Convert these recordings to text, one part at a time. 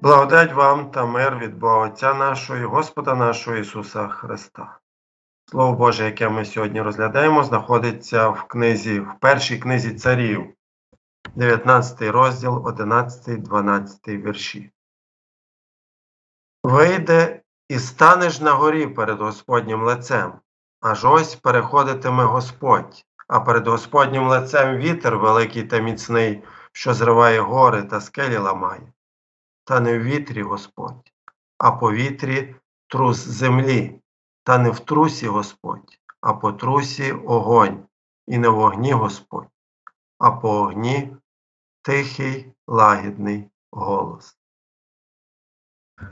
Благодать вам та мир від Бога Отця нашого і Господа нашого Ісуса Христа. Слово Боже, яке ми сьогодні розглядаємо, знаходиться в книзі, в першій книзі царів, 19 розділ, 11, 12 вірші. Вийде і станеш на горі перед Господнім лицем, аж ось переходитиме Господь, а перед Господнім лицем вітер великий та міцний, що зриває гори та скелі ламає та не в вітрі Господь, а по вітрі трус землі, та не в трусі Господь, а по трусі огонь, і не в огні Господь, а по огні тихий лагідний голос.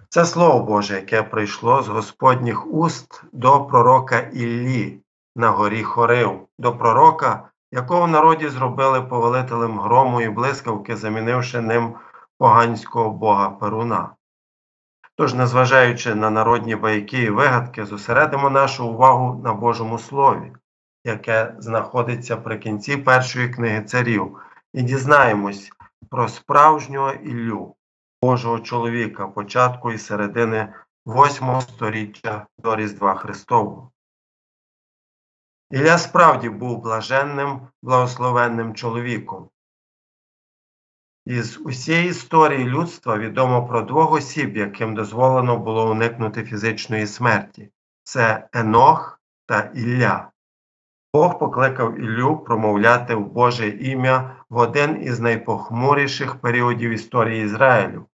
Це Слово Боже, яке прийшло з Господніх уст до пророка Іллі на горі Хорив, до пророка, якого в народі зробили повелителем грому і блискавки, замінивши ним поганського бога Перуна. Тож, незважаючи на народні байки і вигадки, зосередимо нашу увагу на Божому Слові, яке знаходиться при кінці першої книги царів, і дізнаємось про справжнього Іллю, Божого чоловіка, початку і середини 8 століття до Різдва Христового. Ілля справді був блаженним, благословенним чоловіком, із усієї історії людства відомо про двох осіб, яким дозволено було уникнути фізичної смерті це Енох та Ілля. Бог покликав Іллю промовляти в Боже ім'я в один із найпохмуріших періодів історії Ізраїлю,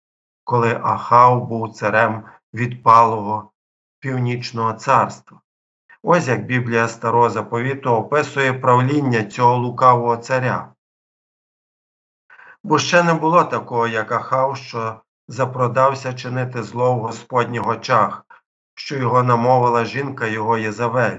коли Ахав був царем відпалого північного царства. Ось як Біблія Старого Заповіту описує правління цього лукавого царя. Бо ще не було такого, як Ахав, що запродався чинити зло в Господніх очах, що його намовила жінка його Єзавель,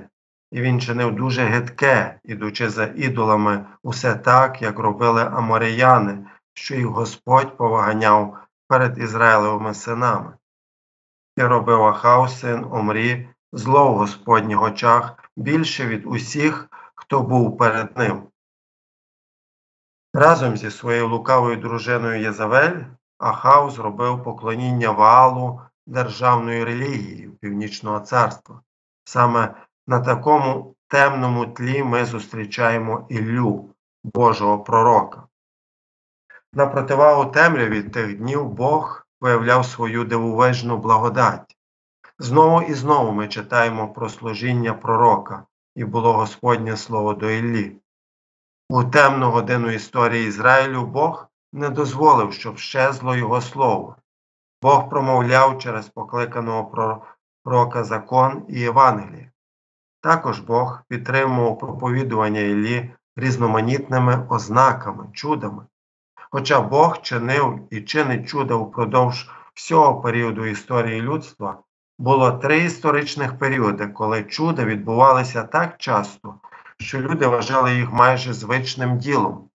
і він чинив дуже гидке, ідучи за ідолами, усе так, як робили аморияни, що їх Господь поваганяв перед Ізраїлевими синами. І робив Ахав, син Омрі, зло в Господніх очах більше від усіх, хто був перед ним. Разом зі своєю лукавою дружиною Єзавель Ахав зробив поклоніння валу державною релігією Північного царства. Саме на такому темному тлі ми зустрічаємо Іллю, Божого пророка. На противагу темряві тих днів Бог виявляв свою дивовижну благодать. Знову і знову ми читаємо про служіння пророка, і було Господнє слово до Іллі. У темну годину історії Ізраїлю Бог не дозволив, щоб щезло його слово. Бог промовляв через покликаного пророка закон і Євангеліє. Також Бог підтримував проповідування Іллі різноманітними ознаками, чудами. Хоча Бог чинив і чинить чуда впродовж всього періоду історії людства, було три історичних періоди, коли чуда відбувалися так часто що люди вважали їх майже звичним ділом.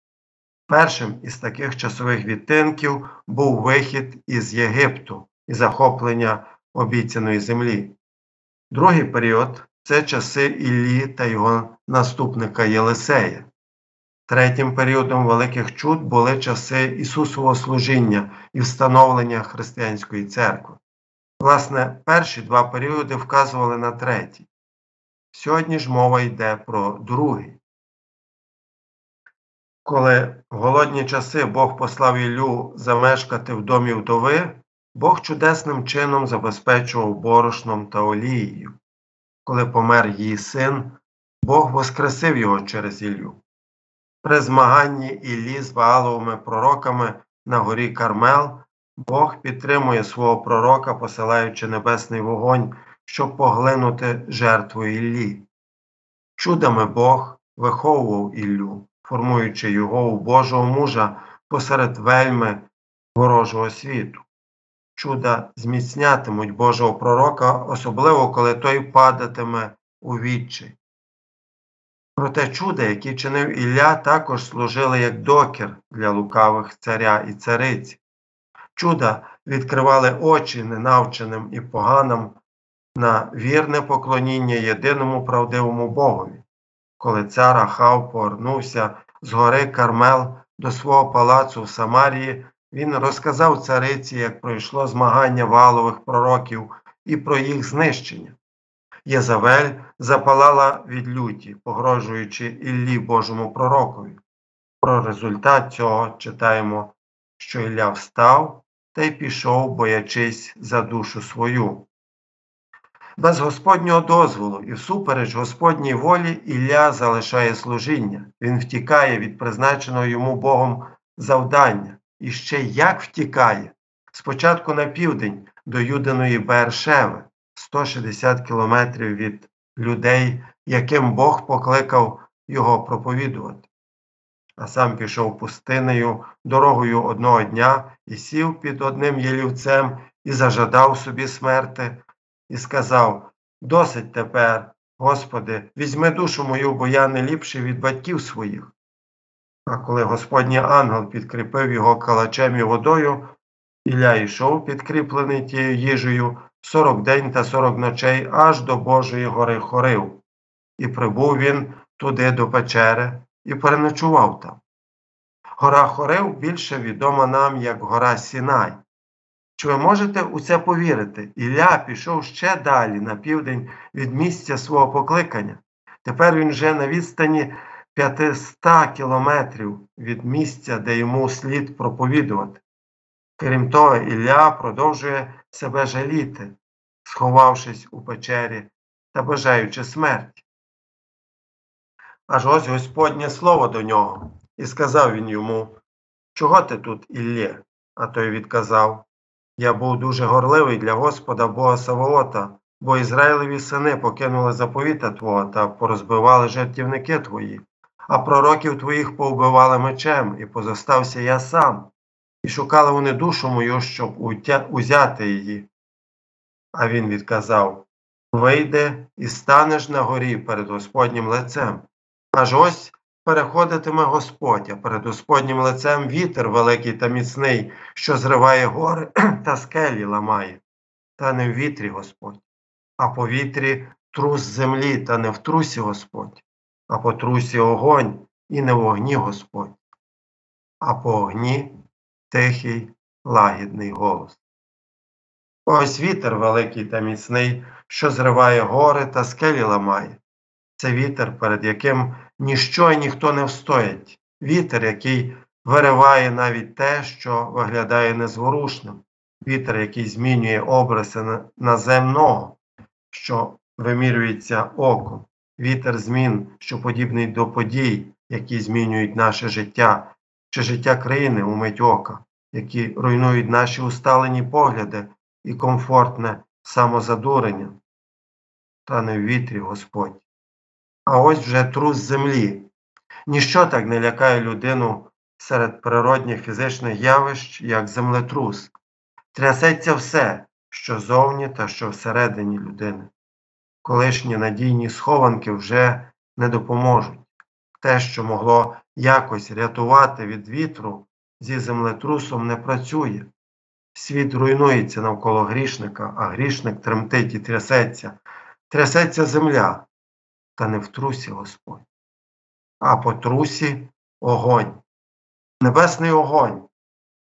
Першим із таких часових відтинків був вихід із Єгипту і захоплення обіцяної землі. Другий період це часи Іллі та його наступника Єлисея. Третім періодом великих чуд були часи Ісусового служіння і встановлення Християнської церкви. Власне, перші два періоди вказували на третій. Сьогодні ж мова йде про другий. Коли в голодні часи Бог послав Іллю замешкати в домі вдови, Бог чудесним чином забезпечував борошном та олією. Коли помер її син, Бог воскресив його через Іллю. При змаганні Іллі з Вааловими пророками на горі Кармел Бог підтримує свого пророка, посилаючи небесний вогонь щоб поглинути жертву Іллі. Чудами Бог виховував Іллю, формуючи його у Божого мужа посеред вельми ворожого світу. Чуда зміцнятимуть Божого пророка, особливо коли той падатиме у відчай. Проте чуда, які чинив Ілля, також служили як докір для лукавих царя і цариць. Чуда відкривали очі ненавченим і поганим на вірне поклоніння єдиному правдивому Богові. Коли цар Ахав повернувся з гори Кармел до свого палацу в Самарії, він розказав цариці, як пройшло змагання валових пророків і про їх знищення. Єзавель запалала від люті, погрожуючи Іллі Божому пророкові. Про результат цього читаємо, що Ілля встав та й пішов, боячись за душу свою. Без Господнього дозволу і всупереч Господній волі Ілля залишає служіння, він втікає від призначеного йому Богом завдання. І ще як втікає, спочатку на південь до Юдиної Бершеви, 160 кілометрів від людей, яким Бог покликав його проповідувати. А сам пішов пустинею дорогою одного дня і сів під одним ялівцем і зажадав собі смерти, і сказав Досить тепер, Господи, візьми душу мою, бо я не ліпший від батьків своїх. А коли Господній ангел підкріпив його калачем і водою, Ілля йшов, підкріплений тією їжею, сорок день та сорок ночей аж до Божої гори Хорив. І прибув він туди до печери і переночував там. Гора Хорив більше відома нам як гора Сінай. Чи ви можете у це повірити? Ілля пішов ще далі на південь від місця свого покликання. Тепер він вже на відстані 500 кілометрів від місця, де йому слід проповідувати. Крім того, Ілля продовжує себе жаліти, сховавшись у печері та бажаючи смерті. Аж ось Господнє слово до нього, і сказав він йому, чого ти тут, Іллє? А той відказав Я був дуже горливий для Господа Бога Савоота, бо Ізраїлеві сини покинули заповіта Твого та порозбивали жертівники Твої, а пророків Твоїх повбивали мечем, і позостався я сам, і шукали вони душу мою, щоб узяти її. А він відказав Вийди і станеш на горі перед Господнім лицем. Аж ось переходитиме Господь, а перед Господнім лицем вітер великий та міцний, що зриває гори та скелі ламає, та не в вітрі Господь, а по вітрі трус землі, та не в трусі Господь, а по трусі огонь і не в огні Господь, а по огні тихий лагідний голос. Ось вітер великий та міцний, що зриває гори та скелі ламає. Це вітер, перед яким ніщо і ніхто не встоять, вітер, який вириває навіть те, що виглядає незворушним, вітер, який змінює образи наземного, що вимірюється оком, вітер змін, що подібний до подій, які змінюють наше життя, чи життя країни у мить ока, які руйнують наші усталені погляди і комфортне самозадурення. Та не в вітрі Господь а ось вже трус землі. Ніщо так не лякає людину серед природних фізичних явищ, як землетрус. Трясеться все, що зовні та що всередині людини. Колишні надійні схованки вже не допоможуть. Те, що могло якось рятувати від вітру, зі землетрусом не працює. Світ руйнується навколо грішника, а грішник тремтить і трясеться. Трясеться земля, та не в трусі Господь, а по трусі огонь. Небесний огонь,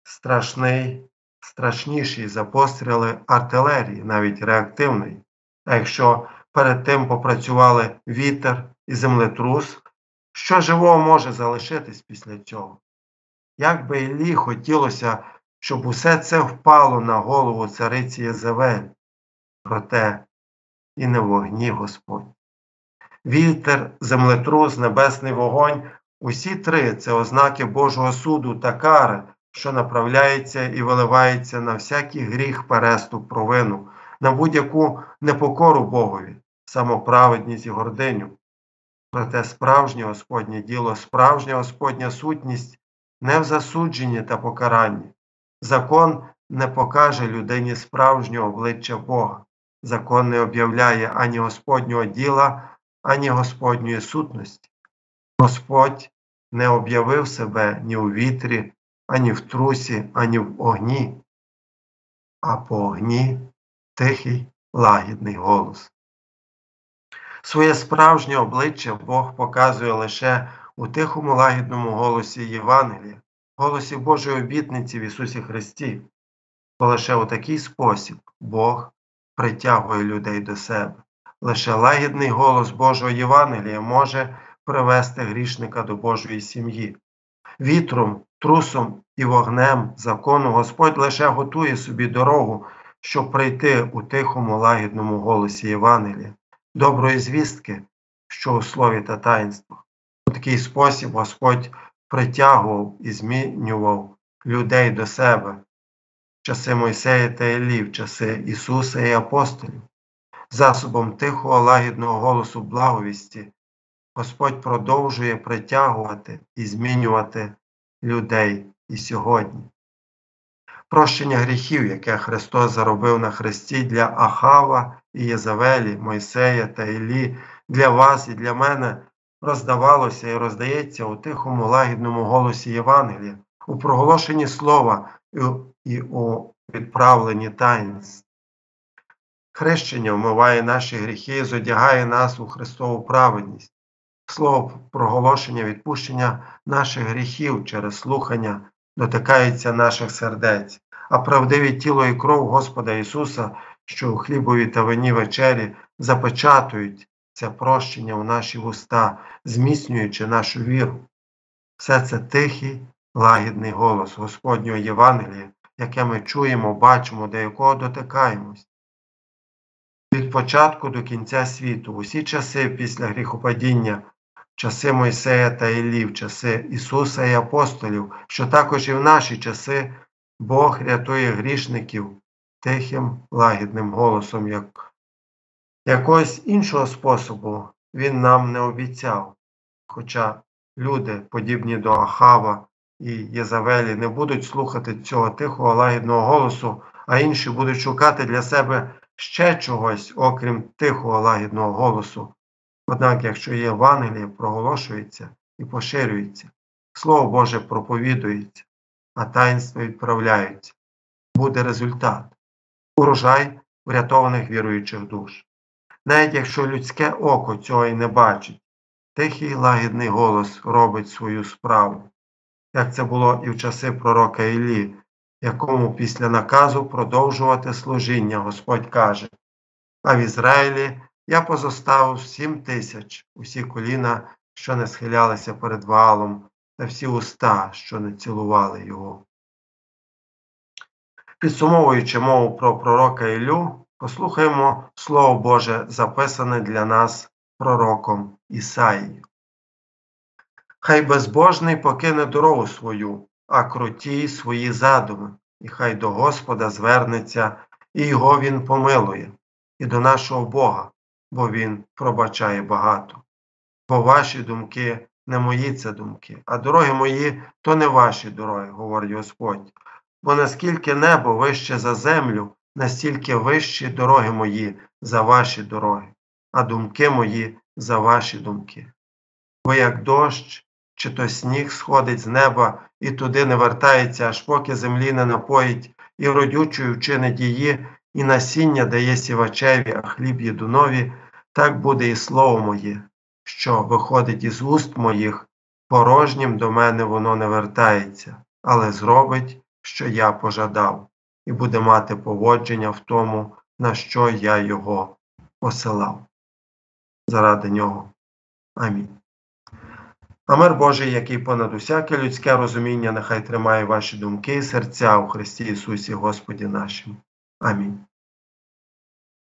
страшний, страшніший за постріли артилерії, навіть реактивної. А якщо перед тим попрацювали вітер і землетрус, що живого може залишитись після цього? Як би Іллі хотілося, щоб усе це впало на голову цариці Єзавель, проте і не вогні Господь вітер, землетрус, небесний вогонь усі три це ознаки Божого суду та кари, що направляється і виливається на всякий гріх, переступ, провину, на будь-яку непокору Богові, самоправедність і гординю. Проте справжнє Господнє діло, справжня Господня сутність не в засудженні та покаранні. Закон не покаже людині справжнього обличчя Бога. Закон не об'являє ані Господнього діла, ані Господньої сутності. Господь не об'явив себе ні у вітрі, ані в трусі, ані в огні, а по огні тихий лагідний голос. Своє справжнє обличчя Бог показує лише у тихому лагідному голосі Євангелія. голосі Божої обітниці в Ісусі Христі, бо лише у такий спосіб Бог притягує людей до себе. Лише лагідний голос Божого Євангелія може привести грішника до Божої сім'ї. Вітром, трусом і вогнем закону Господь лише готує собі дорогу, щоб прийти у тихому лагідному голосі Євангелія, доброї звістки, що у слові та таїнствах. У такий спосіб Господь притягував і змінював людей до себе часи Мойсея та Іллі, в часи Ісуса і апостолів. Засобом тихого лагідного голосу благовісті Господь продовжує притягувати і змінювати людей і сьогодні. Прощення гріхів, яке Христос заробив на Христі для Ахава і Єзавелі, Мойсея та Іллі, для вас і для мене роздавалося і роздається у тихому лагідному голосі Євангелія, у проголошенні слова і у відправленні таїнств. Хрещення вмиває наші гріхи і зодягає нас у Христову праведність. Слово проголошення відпущення наших гріхів через слухання дотикається наших сердець, а правдиві тіло і кров Господа Ісуса, що у хлібові та вині вечері запечатують це прощення у наші вуста, зміцнюючи нашу віру. Все це тихий, лагідний голос Господнього Євангелія, яке ми чуємо, бачимо, до якого дотикаємось. Від початку до кінця світу, усі часи після гріхопадіння, часи Мойсея та Іллі, в часи Ісуса і апостолів, що також і в наші часи Бог рятує грішників тихим, лагідним голосом, як якогось іншого способу Він нам не обіцяв. Хоча люди, подібні до Ахава і Єзавелі, не будуть слухати цього тихого лагідного голосу, а інші будуть шукати для себе ще чогось, окрім тихого лагідного голосу. Однак, якщо Євангеліє, проголошується і поширюється, Слово Боже проповідується, а таїнства відправляються, буде результат урожай врятованих віруючих душ. Навіть якщо людське око цього і не бачить, тихий лагідний голос робить свою справу, як це було і в часи пророка Іллі, якому після наказу продовжувати служіння Господь каже, а в Ізраїлі я позоставив сім тисяч усі коліна, що не схилялися перед валом, та всі уста, що не цілували його. Підсумовуючи мову про пророка Іллю, послухаємо Слово Боже, записане для нас пророком Ісаїю. Хай безбожний покине дорогу свою, а круті свої задуми, і хай до Господа звернеться, і його Він помилує, і до нашого Бога, бо Він пробачає багато. Бо ваші думки не мої це думки, а дороги мої то не ваші дороги, говорить Господь. Бо наскільки небо вище за землю, настільки вищі дороги мої за ваші дороги, а думки мої за ваші думки. Бо як дощ, чи то сніг сходить з неба і туди не вертається, аж поки землі не напоїть, і родючою вчинить її, і насіння дає сівачеві, а хліб єдунові, так буде і слово моє, що виходить із уст моїх, порожнім до мене воно не вертається, але зробить, що я пожадав, і буде мати поводження в тому, на що я його посилав. Заради нього. Амінь. А мир Божий, який понад усяке людське розуміння, нехай тримає ваші думки і серця у Христі Ісусі Господі нашому. Амінь.